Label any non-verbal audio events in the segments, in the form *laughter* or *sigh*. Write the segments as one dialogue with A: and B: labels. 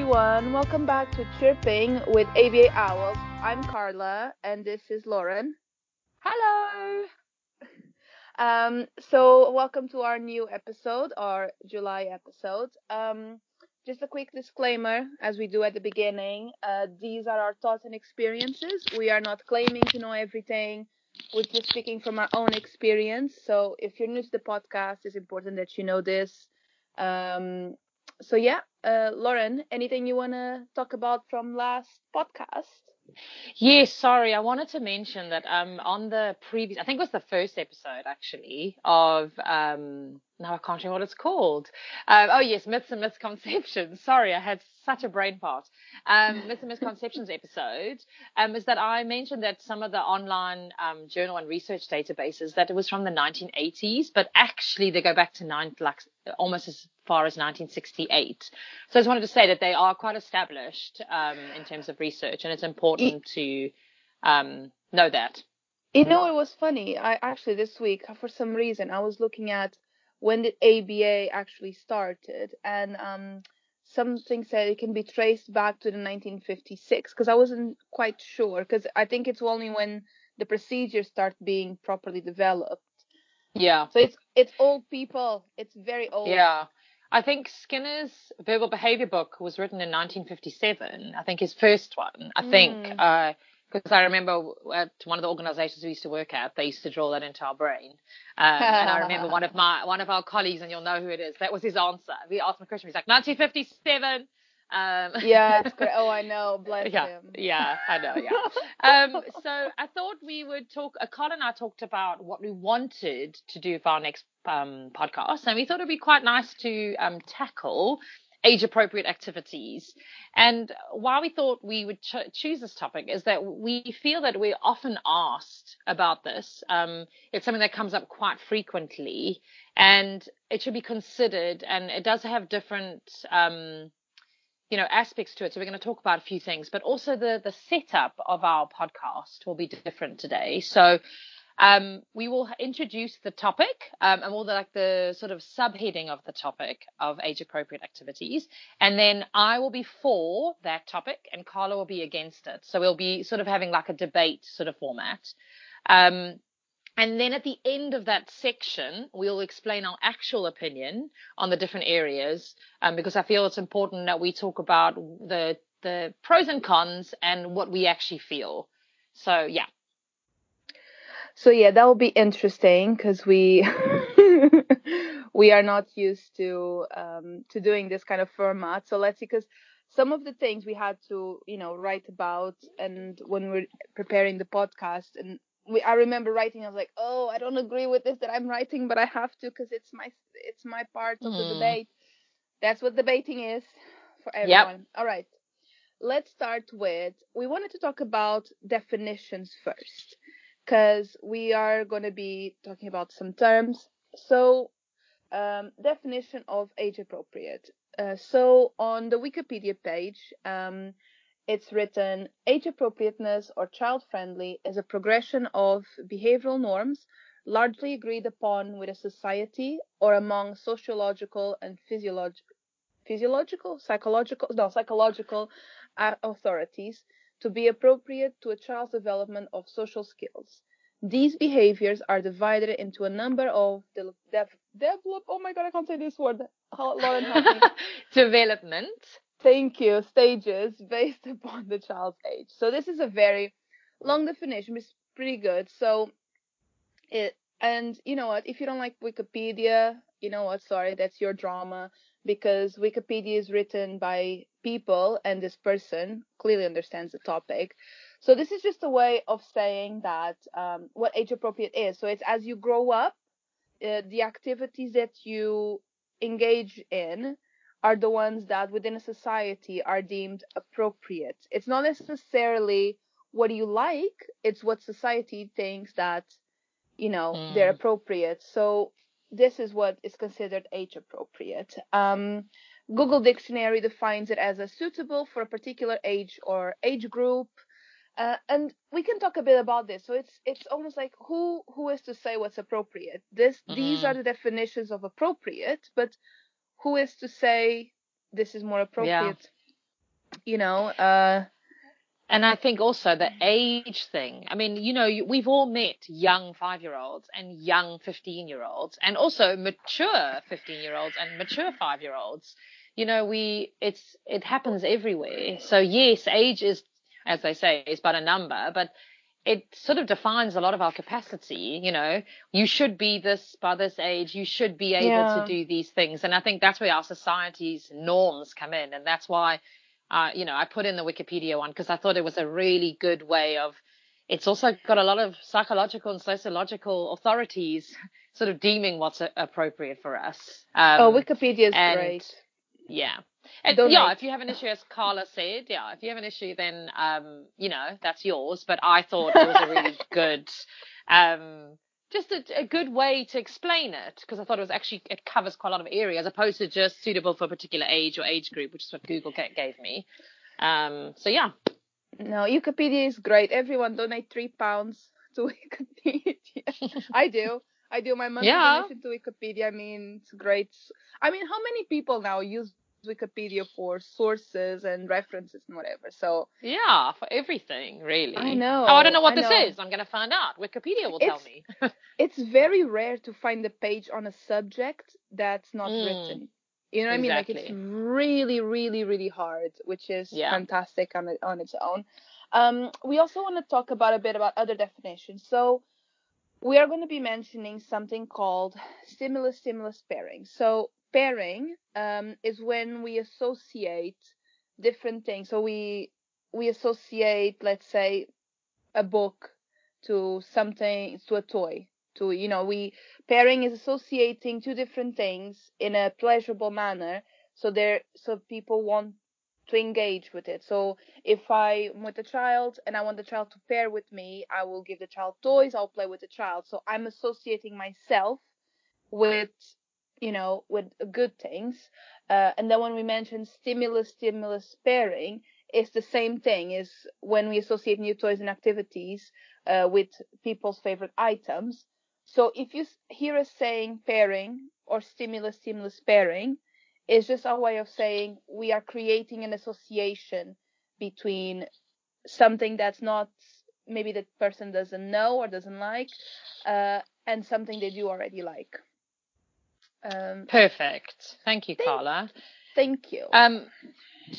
A: everyone. Welcome back to Chirping with ABA Owls. I'm Carla, and this is Lauren.
B: Hello.
A: Um, so welcome to our new episode, our July episode. Um, just a quick disclaimer, as we do at the beginning. Uh, these are our thoughts and experiences. We are not claiming to know everything. We're just speaking from our own experience. So if you're new to the podcast, it's important that you know this. Um, so yeah, uh, Lauren, anything you want to talk about from last podcast?
B: Yes, sorry, I wanted to mention that um on the previous, I think it was the first episode actually of um now I can't remember what it's called. Um, oh yes, myths and misconceptions. *laughs* Sorry, I had such a brain fart. Um, *laughs* myths and misconceptions episode um, is that I mentioned that some of the online um, journal and research databases that it was from the 1980s, but actually they go back to nine, like almost as far as 1968. So I just wanted to say that they are quite established um, in terms of research, and it's important to um, know that.
A: You know, it was funny. I actually this week, for some reason, I was looking at when did ABA actually started, and um, something said it can be traced back to the 1956 because I wasn't quite sure because I think it's only when the procedures start being properly developed.
B: Yeah.
A: So it's it's old people. It's very old.
B: Yeah. I think Skinner's verbal behavior book was written in 1957. I think his first one. I think
A: Mm.
B: uh, because I remember at one of the organisations we used to work at, they used to draw that into our brain. Um, and I remember one of *laughs* my one of our colleagues, and you'll know who it is. That was his answer. We asked him a question. He's like 1957. Um, *laughs*
A: Yeah, it's great. Oh, I know. *laughs* Bless
B: yeah,
A: him.
B: yeah, I know, yeah. *laughs* um, so I thought we would talk. Uh, Carl and I talked about what we wanted to do for our next um, podcast, and we thought it'd be quite nice to um, tackle age-appropriate activities. And why we thought we would ch- choose this topic is that we feel that we're often asked about this. Um, it's something that comes up quite frequently, and it should be considered. And it does have different. Um, you know aspects to it. So we're going to talk about a few things but also the the setup of our podcast will be different today. So um, we will introduce the topic um, and all the like the sort of subheading of the topic of age appropriate activities. And then i will be for that topic and carla will be against it. So we'll be sort of having like a debate sort of format. Um, and then at the end of that section, we'll explain our actual opinion on the different areas, um, because I feel it's important that we talk about the the pros and cons and what we actually feel. So yeah,
A: So yeah, that will be interesting because we *laughs* we are not used to um, to doing this kind of format. So let's see, because some of the things we had to you know write about, and when we're preparing the podcast, and we I remember writing, I was like, oh, I don't agree with this that I'm writing, but I have to because it's my it's my part of the
B: Mm.
A: debate. That's what debating is for
B: Yep.
A: everyone. All right. Let's start with we wanted to talk about definitions first because we are going to be talking about some terms. So, um, definition of age appropriate. Uh, so, on the Wikipedia page, um, it's written age appropriateness or child friendly is a progression of behavioral norms largely agreed upon with a society or among sociological and physiolog- physiological, psychological, no, psychological authorities to be appropriate to a child's development of social skills. These behaviors are divided into a number of de- dev- develop. Oh my god, I can't say this word. Lauren, help me. *laughs*
B: development.
A: Thank you. Stages *laughs* based upon the child's age. So this is a very long definition, but it's pretty good. So it and you know what? If you don't like Wikipedia, you know what? Sorry, that's your drama because Wikipedia is written by people and this person clearly understands the topic. So this is just a way of saying that um, what age appropriate is. So it's as you grow up, uh, the activities that you engage in are the ones that within a society are deemed appropriate. It's not necessarily what you like, it's what society thinks that, you know, they're
B: Mm.
A: appropriate. So this is what is considered age appropriate. Um, Google Dictionary defines it as a suitable for a particular age or age group. Uh, and we can talk a bit about this. So it's it's almost like who who is to say what's appropriate? This these
B: Mm.
A: are the definitions of appropriate, but who is to say this is more appropriate? Yeah. you know, uh,
B: and I think also the age thing. I mean, you know, we've all met young five year olds and young 15 year olds and also mature 15 year olds and mature five year olds. You know, we, it's, it happens everywhere. So yes, age is, as they say, is but a number, but it sort of defines a lot of our capacity. You know, you should be this by this age. You should be able yeah. to do these things. And I think that's where our society's norms come in. And that's why uh, you know, I put in the Wikipedia one because I thought it was a really good way of. It's also got a lot of psychological and sociological authorities sort of deeming what's a- appropriate for us.
A: Um, oh, Wikipedia is great.
B: Yeah. And yeah, if you have an issue, as Carla said, yeah, if you have an issue, then um, you know that's yours. But I thought it was a really *laughs* good um, just a, a, good way to explain it because I thought it was actually it covers quite a lot of area as opposed to just suitable for a particular age or age group, which is what Google gave me. Um, so yeah.
A: No, Wikipedia is great. Everyone donate three pounds to *laughs* Wikipedia. *laughs* I do. I do my monthly yeah. donation to Wikipedia. I mean, it's great. I mean, how many people now use Wikipedia for sources and references and whatever. So
B: yeah, for everything really.
A: I know.
B: Oh, I don't know what I this know. is. I'm gonna find out. Wikipedia will it's, tell me. *laughs*
A: it's very rare to find a page on a subject that's not mm. written. You know what exactly. I mean? Like it's really, really, really hard, which is yeah. fantastic on it, on its own. Um, we also want to talk about a bit about other definitions. So we are going to be mentioning something called stimulus stimulus pairing. So pairing um, is when we associate different things. So we we associate, let's say, a book to something to a toy. To you know, we pairing is associating two different things in a pleasurable manner. So there, so people want to engage with it. So if I'm with a child and I want the child to pair with me, I will give the child toys. I'll play with the child. So I'm associating myself with you know, with good things. Uh, and then when we mention stimulus, stimulus pairing, it's the same thing. Is when we associate new toys and activities uh, with people's favorite items. So if you hear us saying pairing or stimulus, stimulus pairing, it's just our way of saying we are creating an association between something that's not maybe the person doesn't know or doesn't like, uh, and something they do already like.
B: Um, Perfect. Thank you,
A: thank,
B: Carla.
A: Thank you.
B: Um,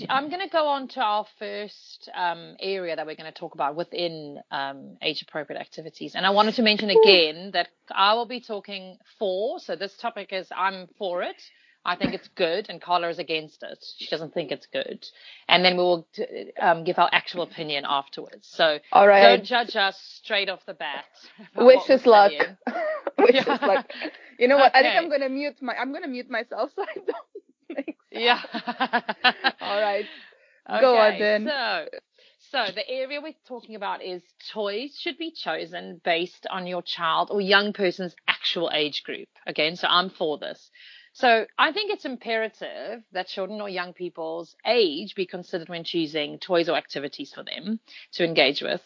B: I'm going to go on to our first um, area that we're going to talk about within um, age appropriate activities. And I wanted to mention again that I will be talking for, so this topic is I'm for it. I think it's good, and Carla is against it. She doesn't think it's good. And then we will um, give our actual opinion afterwards. So
A: All right.
B: don't judge us straight off the bat. *laughs*
A: Wish us luck. Wish us luck. You know what? Okay. I think I'm gonna mute my. I'm gonna mute myself so *laughs* I don't make. Sound. *laughs*
B: Yeah.
A: All right. Okay, Go on then.
B: So. So the area we're talking about is toys should be chosen based on your child or young person's actual age group. Again, so I'm for this. So I think it's imperative that children or young people's age be considered when choosing toys or activities for them to engage with.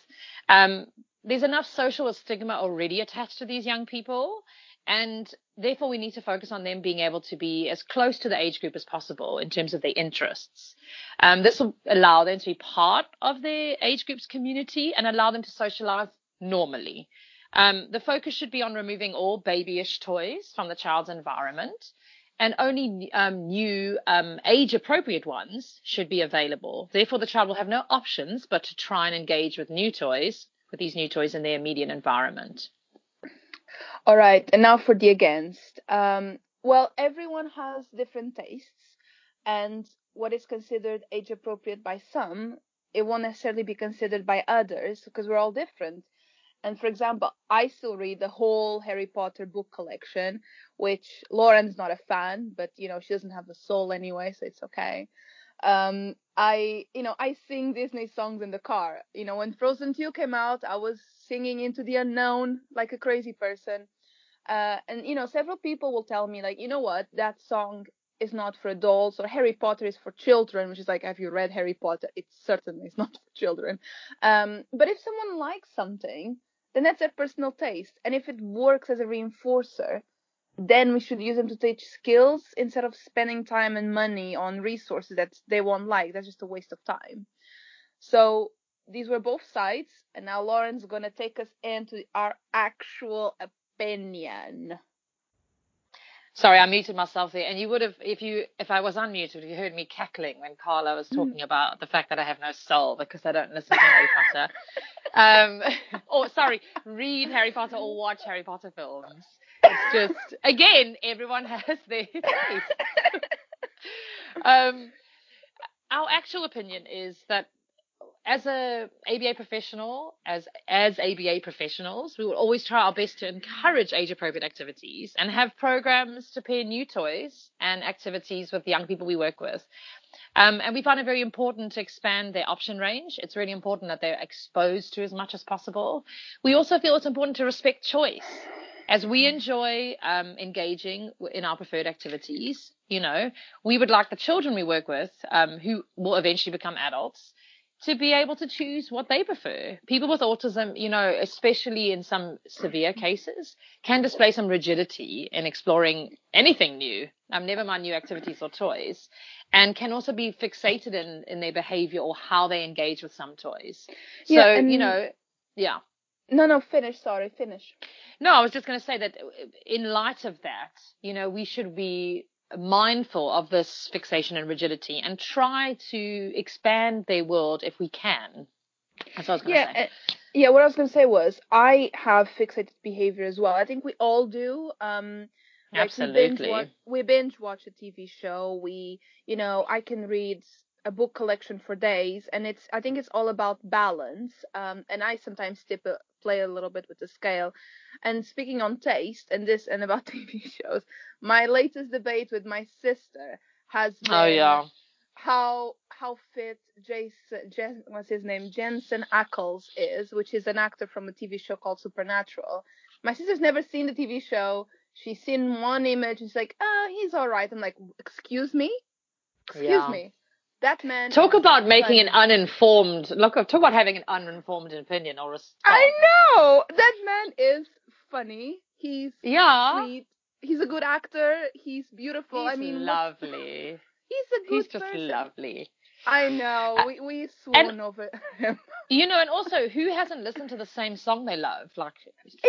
B: Um, there's enough social stigma already attached to these young people. And therefore, we need to focus on them being able to be as close to the age group as possible in terms of their interests. Um, this will allow them to be part of their age group's community and allow them to socialize normally. Um, the focus should be on removing all babyish toys from the child's environment and only um, new um, age appropriate ones should be available. Therefore, the child will have no options but to try and engage with new toys, with these new toys in their immediate environment.
A: All right, and now for the against. Um, well, everyone has different tastes, and what is considered age appropriate by some, it won't necessarily be considered by others because we're all different. And for example, I still read the whole Harry Potter book collection, which Lauren's not a fan, but you know, she doesn't have a soul anyway, so it's okay. Um, I, you know, I sing Disney songs in the car. You know, when Frozen 2 came out, I was singing Into the Unknown like a crazy person. Uh, and you know, several people will tell me like, you know what, that song is not for adults or Harry Potter is for children, which is like, have you read Harry Potter? It certainly is *laughs* not for children. Um, but if someone likes something, then that's their personal taste. And if it works as a reinforcer, then we should use them to teach skills instead of spending time and money on resources that they won't like. That's just a waste of time. So these were both sides, and now Lauren's gonna take us into our actual opinion.
B: Sorry, I muted myself there, and you would have, if you, if I was unmuted, you heard me cackling when Carla was
A: Mm.
B: talking about the fact that I have no soul because I don't listen to Harry *laughs* Potter. Um, *laughs* or sorry, read Harry Potter or watch Harry Potter films. It's just, again, everyone has their *laughs* taste. um, our actual opinion is that as a ABA professional, as as ABA professionals, we will always try our best to encourage age appropriate activities and have programs to pair new toys and activities with the young people we work with. Um, and we find it very important to expand their option range. It's really important that they're exposed to as much as possible. We also feel it's important to respect choice. As we enjoy um, engaging in our preferred activities, you know, we would like the children we work with, um, who will eventually become adults, to be able to choose what they prefer. People with autism, you know, especially in some severe cases, can display some rigidity in exploring anything new, um, never mind new activities or toys, and can also be fixated in, in their behavior or how they engage with some toys. So,
A: Yeah,
B: you know, yeah.
A: No, no, finish. Sorry, finish.
B: No, I was just going to say that in light of that, you know, we should be mindful of this fixation and rigidity and try to expand their world if we can. That's what I was going to
A: Yeah,
B: say.
A: uh, yeah. What I was gonna say was I have fixated behavior as well. I think we all do. Um, like we binge
B: Absolutely.
A: watch, we binge watch a TV show. We, you know, I can read a book collection for days, and it's. I think it's all about balance. Um, and I sometimes tip a, play a little bit with the scale. And speaking on taste and this and about *laughs* TV shows, my latest debate with my sister has been
B: Oh, yeah.
A: how how fit Jason Jen, what's his name Jensen Ackles is, which is an actor from a TV show called Supernatural. My sister's never seen the TV show. She's seen one image and she's like, "Oh, he's all right." I'm like, "Excuse me, excuse
B: Yeah.
A: me, that man."
B: Talk about making an uninformed look. Talk about having an uninformed opinion or response.
A: I know that man is funny. He's
B: Yeah.
A: sweet. He's a good actor. He's beautiful.
B: He's
A: I mean,
B: lovely. *laughs*
A: he's a good
B: He's just
A: person.
B: lovely.
A: I know.
B: Uh,
A: we we swoon over him. *laughs*
B: You know, and also, who hasn't listened to the same song they love like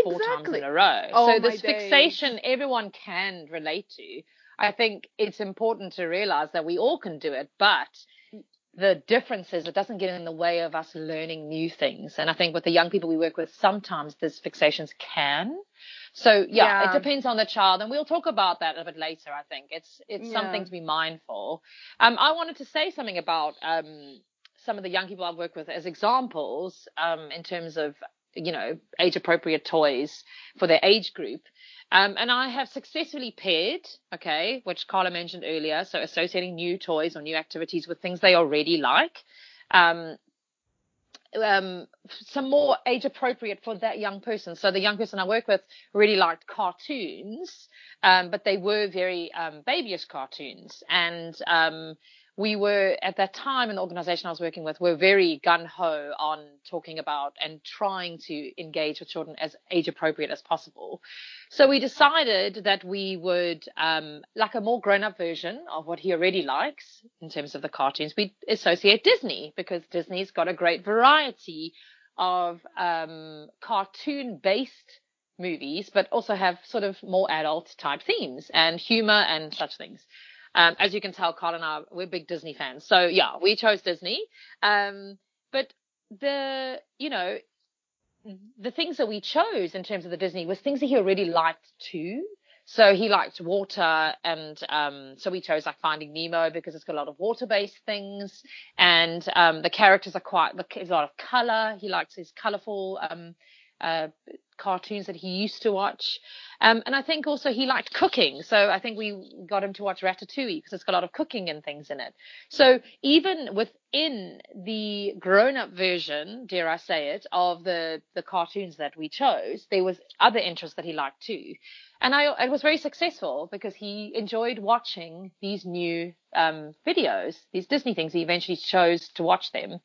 B: four times in a row?
A: Oh,
B: so this
A: days.
B: fixation, everyone can relate to. I think it's important to realize that we all can do it, but the difference is it doesn't get in the way of us learning new things. And I think with the young people we work with, sometimes these fixations can. So yeah,
A: Yeah.
B: it depends on the child, and we'll talk about that a bit later. I think it's it's
A: Yeah.
B: something to be mindful. Um, I wanted to say something about um some of the young people I've worked with as examples um in terms of you know age appropriate toys for their age group. Um, and I have successfully paired, okay, which Carla mentioned earlier, so associating new toys or new activities with things they already like. Um, um, some more age appropriate for that young person. So the young person I work with really liked cartoons, um, but they were very um, babyish cartoons. And um, we were at that time in the organization I was working with, were very gun ho on talking about and trying to engage with children as age appropriate as possible. So we decided that we would, um, like a more grown up version of what he already likes in terms of the cartoons, we associate Disney because Disney's got a great variety of um, cartoon based movies, but also have sort of more adult type themes and humor and such things. Um, as you can tell, Carl and I, we're big Disney fans. So yeah, we chose Disney. Um, but the, you know, the things that we chose in terms of the Disney was things that he already liked too. So he liked water, and um, so we chose like Finding Nemo because it's got a lot of water-based things, and um, the characters are quite. There's a lot of color. He likes his colorful um, uh, cartoons that he used to watch, um, and I think also he liked cooking. So I think we got him to watch Ratatouille because it's got a lot of cooking and things in it. So even within the grown-up version, dare I say it, of the the cartoons that we chose, there was other interests that he liked too, and I it was very successful because he enjoyed watching these new um, videos, these Disney things. He eventually chose to watch them,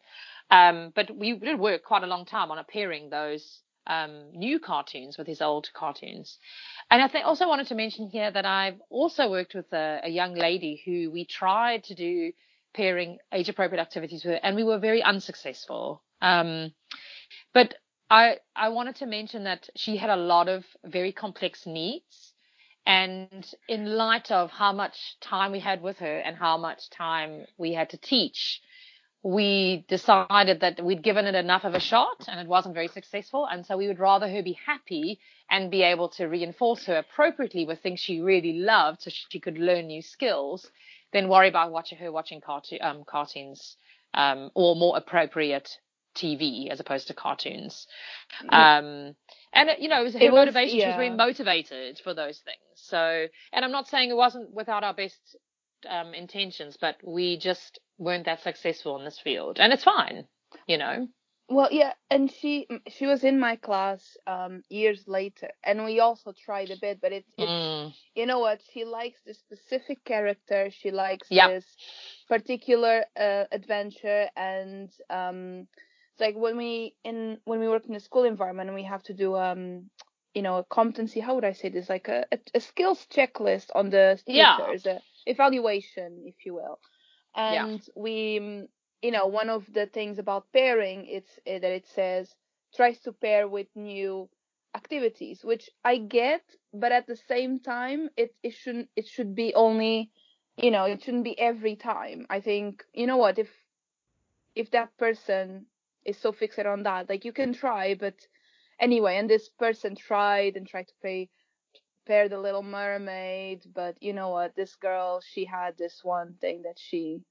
B: um, but we did work quite a long time on pairing those um, new cartoons with his old cartoons. And I think also wanted to mention here that I've also worked with a, a young lady who we tried to do pairing age appropriate activities with, and we were very unsuccessful. Um, but I I wanted to mention that she had a lot of very complex needs, and in light of how much time we had with her and how much time we had to teach, we decided that we'd given it enough of a shot and it wasn't very successful. And so we would rather her be happy and be able to reinforce her appropriately with things she really loved so she could learn new skills than worry about watching her watching cartoon, um, cartoons um, or more appropriate TV as opposed to cartoons. Um, and you know, it was her
A: It was-
B: motivation. She was very motivated for those things. So, and I'm not saying it wasn't without our best um, intentions, but we just weren't that successful in this field, and it's fine. You know.
A: Well, yeah, and she she was in my class um years later, and we also tried a bit, but it's it's
B: Mm,
A: you know what she likes this specific character, she likes
B: Yep.
A: this particular uh, adventure, and um it's like when we in when we work in a school environment, and we have to do um you know a competency. How would I say this? Like a a, a skills checklist on the
B: Yeah.
A: teachers, a evaluation, if you will,
B: Yeah.
A: and we. mm, you know, one of the things about pairing it's uh, that it says tries to pair with new activities, which I get, but at the same time, it it shouldn't it should be only, you know, it shouldn't be every time. I think you know what if if that person is so fixated on that, like you can try, but anyway, and this person tried and tried to pay pair the Little Mermaid, but you know what, this girl she had this one thing that she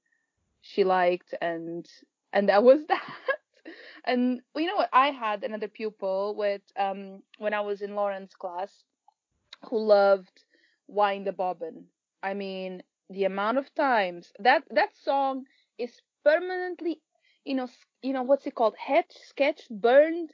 A: she liked and and that was *laughs* that. And you know what? I had another pupil with um when i was in lauren's class who loved wind the bobbin. I mean the amount of times that that song is permanently you know you know what's it called? Etched sketched burned.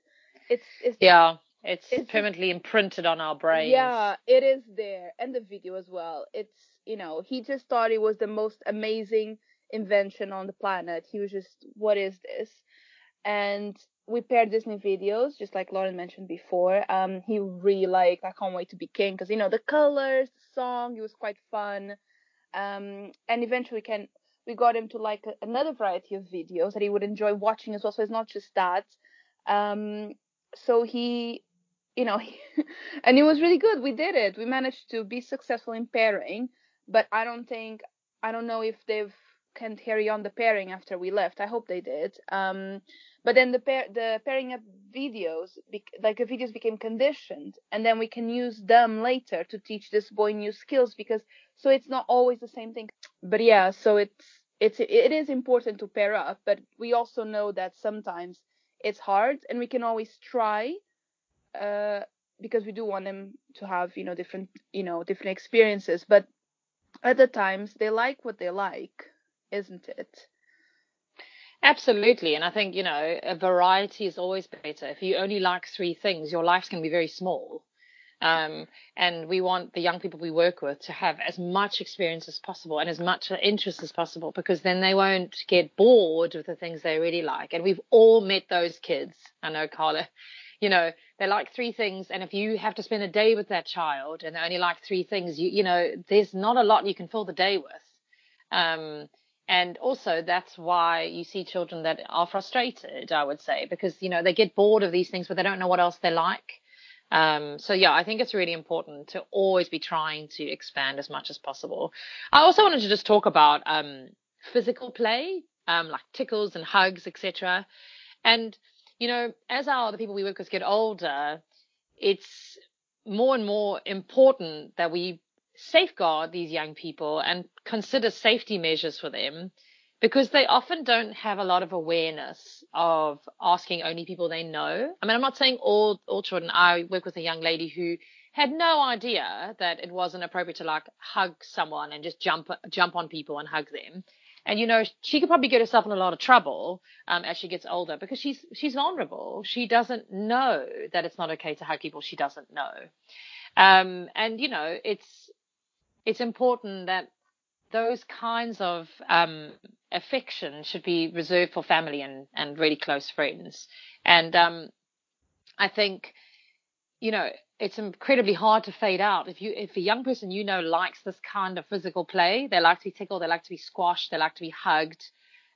A: It's it's
B: Yeah. It's,
A: It's
B: permanently imprinted on our brains.
A: yeah, it is there, and the video as well. It's you know he just thought it was the most amazing invention on the planet. He was just, what is this? And we paired Disney videos, just like Lauren mentioned before. Um, he really liked I Can't Wait to Be King because you know the colors, the song, it was quite fun. Um, and eventually can we got him to like a, another variety of videos that he would enjoy watching as well. So it's not just that. Um, so he you know, *laughs* and it was really good. We did it. We managed to be successful in pairing, but I don't think I don't know if they've can carry on the pairing after we left. I hope they did. Um, but then the pair the pairing up videos, like the videos became conditioned, and then we can use them later to teach this boy new skills because so it's not always the same thing. But yeah, so it's it's it is important to pair up, but we also know that sometimes it's hard, and we can always try uh, because we do want them to have you know different you know different experiences but other times they like what they like isn't it
B: Absolutely. And I think, you know, a variety is always better. If you only like three things, your life's going to be very small. Um, and we want the young people we work with to have as much experience as possible and as much interest as possible because then they won't get bored with the things they really like. And we've all met those kids. I know, Carla, *laughs* you know, they like three things. And if you have to spend a day with that child and they only like three things, you, you know, there's not a lot you can fill the day with. Um, and also that's why you see children that are frustrated, I would say, because, you know, they get bored of these things, but they don't know what else they like. Um, so yeah, I think it's really important to always be trying to expand as much as possible. I also wanted to just talk about, um, physical play, um, like tickles and hugs, etc. And, you know, as our, the people we work with get older, it's more and more important that we safeguard these young people and consider safety measures for them because they often don't have a lot of awareness of asking only people they know. I mean, I'm not saying all all children. I work with a young lady who had no idea that it wasn't appropriate to like hug someone and just jump jump on people and hug them. And you know, she could probably get herself in a lot of trouble um, as she gets older because she's she's vulnerable. She doesn't know that it's not okay to hug people she doesn't know. Um, and you know, it's it's important that those kinds of um, affection should be reserved for family and, and really close friends. And um, I think, you know, it's incredibly hard to fade out. If you, if a young person you know likes this kind of physical play, they like to be tickled, they like to be squashed, they like to be hugged.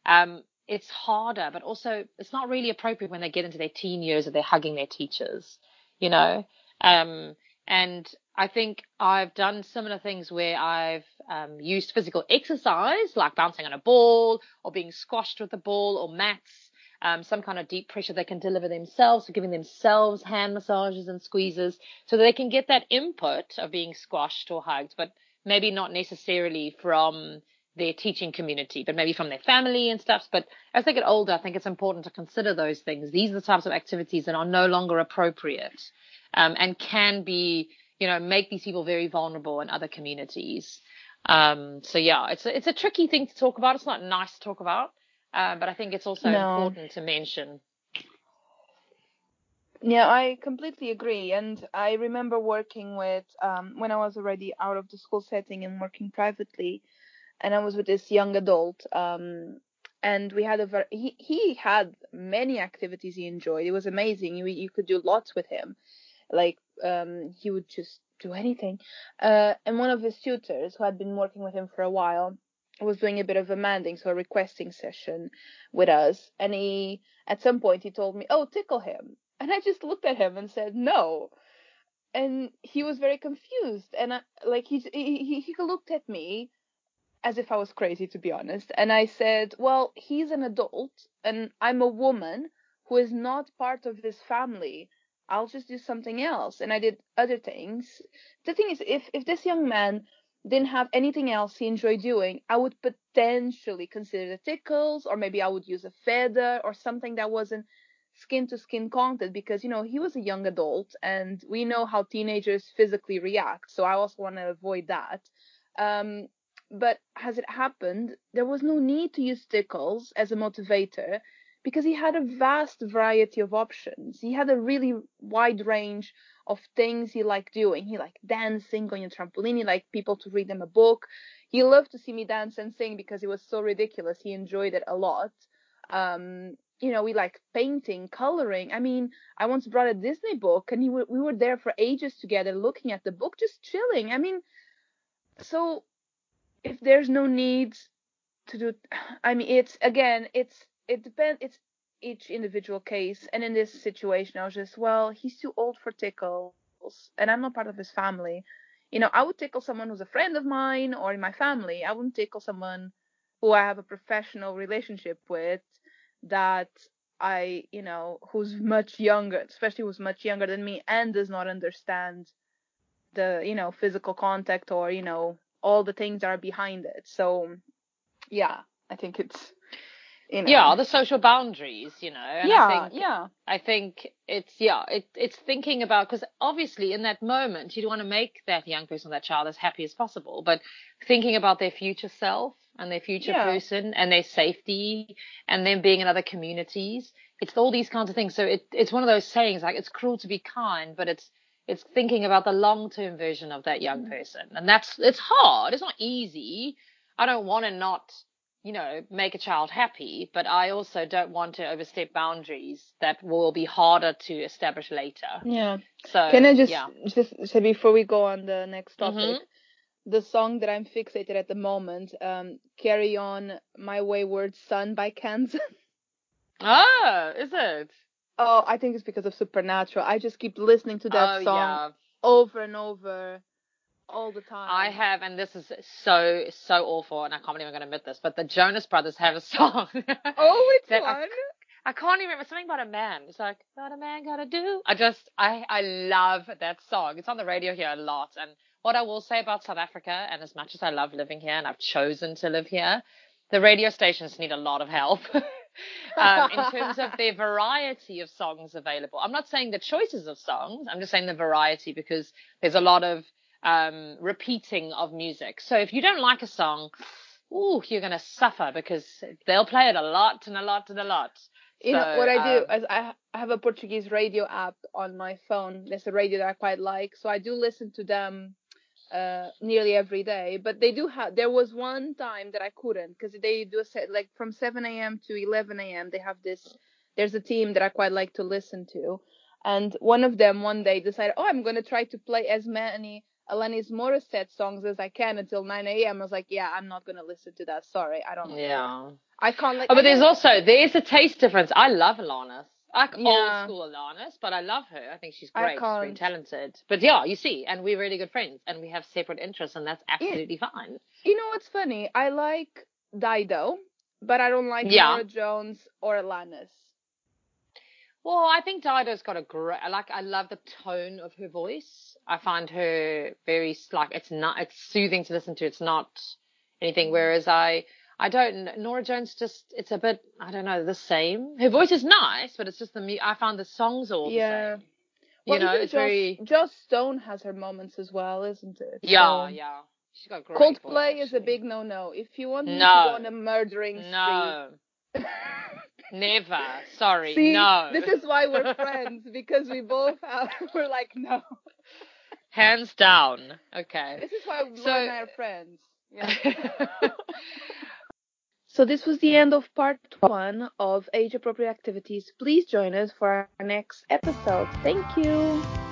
B: Um, it's harder, but also it's not really appropriate when they get into their teen years that they're hugging their teachers, you know. Um, and I think I've done similar things where I've um, used physical exercise, like bouncing on a ball or being squashed with a ball or mats, um, some kind of deep pressure they can deliver themselves, so giving themselves hand massages and squeezes so that they can get that input of being squashed or hugged, but maybe not necessarily from their teaching community, but maybe from their family and stuff. But as they get older, I think it's important to consider those things. These are the types of activities that are no longer appropriate um, and can be, you know, make these people very vulnerable in other communities. Um, so yeah, it's a, it's a tricky thing to talk about. It's not nice to talk about, uh, but I think it's also no. important to mention.
A: Yeah, I completely agree. And I remember working with, um, when I was already out of the school setting and working privately, and I was with this young adult. Um, and we had a very, he, he had many activities he enjoyed. It was amazing. You, you could do lots with him. Like, um, he would just do anything. Uh, and one of his tutors who had been working with him for a while was doing a bit of a manding, so a requesting session with us. And he, at some point, he told me, "Oh, tickle him." And I just looked at him and said, "No." And he was very confused, and I, like he, he he looked at me as if I was crazy, to be honest. And I said, "Well, he's an adult, and I'm a woman who is not part of this family." I'll just do something else. And I did other things. The thing is, if, if this young man didn't have anything else he enjoyed doing, I would potentially consider the tickles, or maybe I would use a feather or something that wasn't skin to skin contact because, you know, he was a young adult and we know how teenagers physically react. So I also want to avoid that. Um, but as it happened, there was no need to use tickles as a motivator because he had a vast variety of options. He had a really wide range of things he liked doing. He liked dancing, on a trampoline, he liked people to read him a book. He loved to see me dance and sing because it was so ridiculous. He enjoyed it a lot. Um, you know, we liked painting, coloring. I mean, I once brought a Disney book and we were there for ages together looking at the book, just chilling. I mean, so if there's no need to do, *sighs* I mean, it's again, it's it depends. It's each individual case. And in this situation, I was just, well, he's too old for tickles, and I'm not part of his family. You know, I would tickle someone who's a friend of mine or in my family. I wouldn't tickle someone who I have a professional relationship with that I, you know, who's much younger, especially who's much younger than me and does not understand the, you know, physical contact or, you know, all the things that are behind it. So, yeah, I think it's
B: you know. Yeah, the social boundaries, you know. And
A: yeah,
B: I think,
A: yeah.
B: I think it's yeah, it, it's thinking about because obviously in that moment you want to make that young person, that child, as happy as possible, but thinking about their future self and their future yeah. person and their safety and them being in other communities. It's all these kinds of things. So it, it's one of those sayings like it's cruel to be kind, but it's it's thinking about the long term version of that young mm. person, and that's it's hard. It's not easy. I don't want to not you know, make a child happy, but I also don't want to overstep boundaries that will be harder to establish later.
A: Yeah.
B: So
A: can I just yeah. just say before we go on the next topic, mm-hmm. the song that I'm fixated at the moment, um, "Carry On, My Wayward Son" by Kansas. *laughs*
B: oh, is it?
A: Oh, I think it's because of Supernatural. I just keep listening to that
B: oh,
A: song
B: yeah.
A: over and over all the time.
B: I have, and this is so so awful, and I can't even going to admit this, but the Jonas Brothers have a *laughs* song.
A: oh, which one?
B: I, I can't even remember something about a man. It's like what a man gotta do. I just I I love that song. It's on the radio here a lot, and what I will say about South Africa, and as much as I love living here, and I've chosen to live here, the radio stations need a lot of help. *laughs* um, in terms of the *laughs* variety of songs available. I'm not saying the choices of songs. I'm just saying the variety because there's a lot of um, repeating of music. So if you don't like a song, ooh, you're going to suffer because they'll play it a lot and a lot and a lot.
A: You so, know what I do um, is I have a Portuguese radio app on my phone. There's a radio that I quite like, so I do listen to them uh, nearly every day. But they do have. There was one time that I couldn't because they do a set like from 7 a.m. to 11 a.m. They have this. There's a team that I quite like to listen to, and one of them one day decided, oh, I'm gonna try to play as many Alanis Morissette songs as I can until 9 a.m. I was like, yeah, I'm not gonna listen to that. Sorry, I don't. Know.
B: Yeah.
A: I can't like.
B: Oh, but there's also there's a taste difference. I love Alanis. Like
A: Yeah.
B: old school Alanis, but I love her. I think she's great. She's very talented. But yeah, you see, and we're really good friends, and we have separate interests, and that's absolutely fine.
A: You know what's funny? I like Dido, but I don't like
B: Yeah.
A: Norah Jones or Alanis.
B: Well, I think Dido's got a great. I like. I love the tone of her voice. I find her very like it's not. It's soothing to listen to. It's not anything. Mm. Whereas I. I don't. Norah Jones just. It's a bit. I don't know. The same. Her voice is nice, but it's just the. I found the songs all
A: Yeah.
B: the same. You know, it's
A: Joss,
B: very.
A: Joss Stone has her moments as well, isn't it?
B: Yeah,
A: So-
B: yeah. She's got great.
A: Coldplay
B: voice,
A: is a big no-no. If you want me to go on a murdering spree,
B: No, *laughs* never. Sorry,
A: See,
B: no.
A: this is why we're *laughs* friends because we both have, *laughs* we're like no.
B: hands down. Okay.
A: This is why
B: So-
A: Laura and I are friends. Yeah. *laughs* so this was the end of part one of age appropriate activities. Please join us for our next episode. Thank you.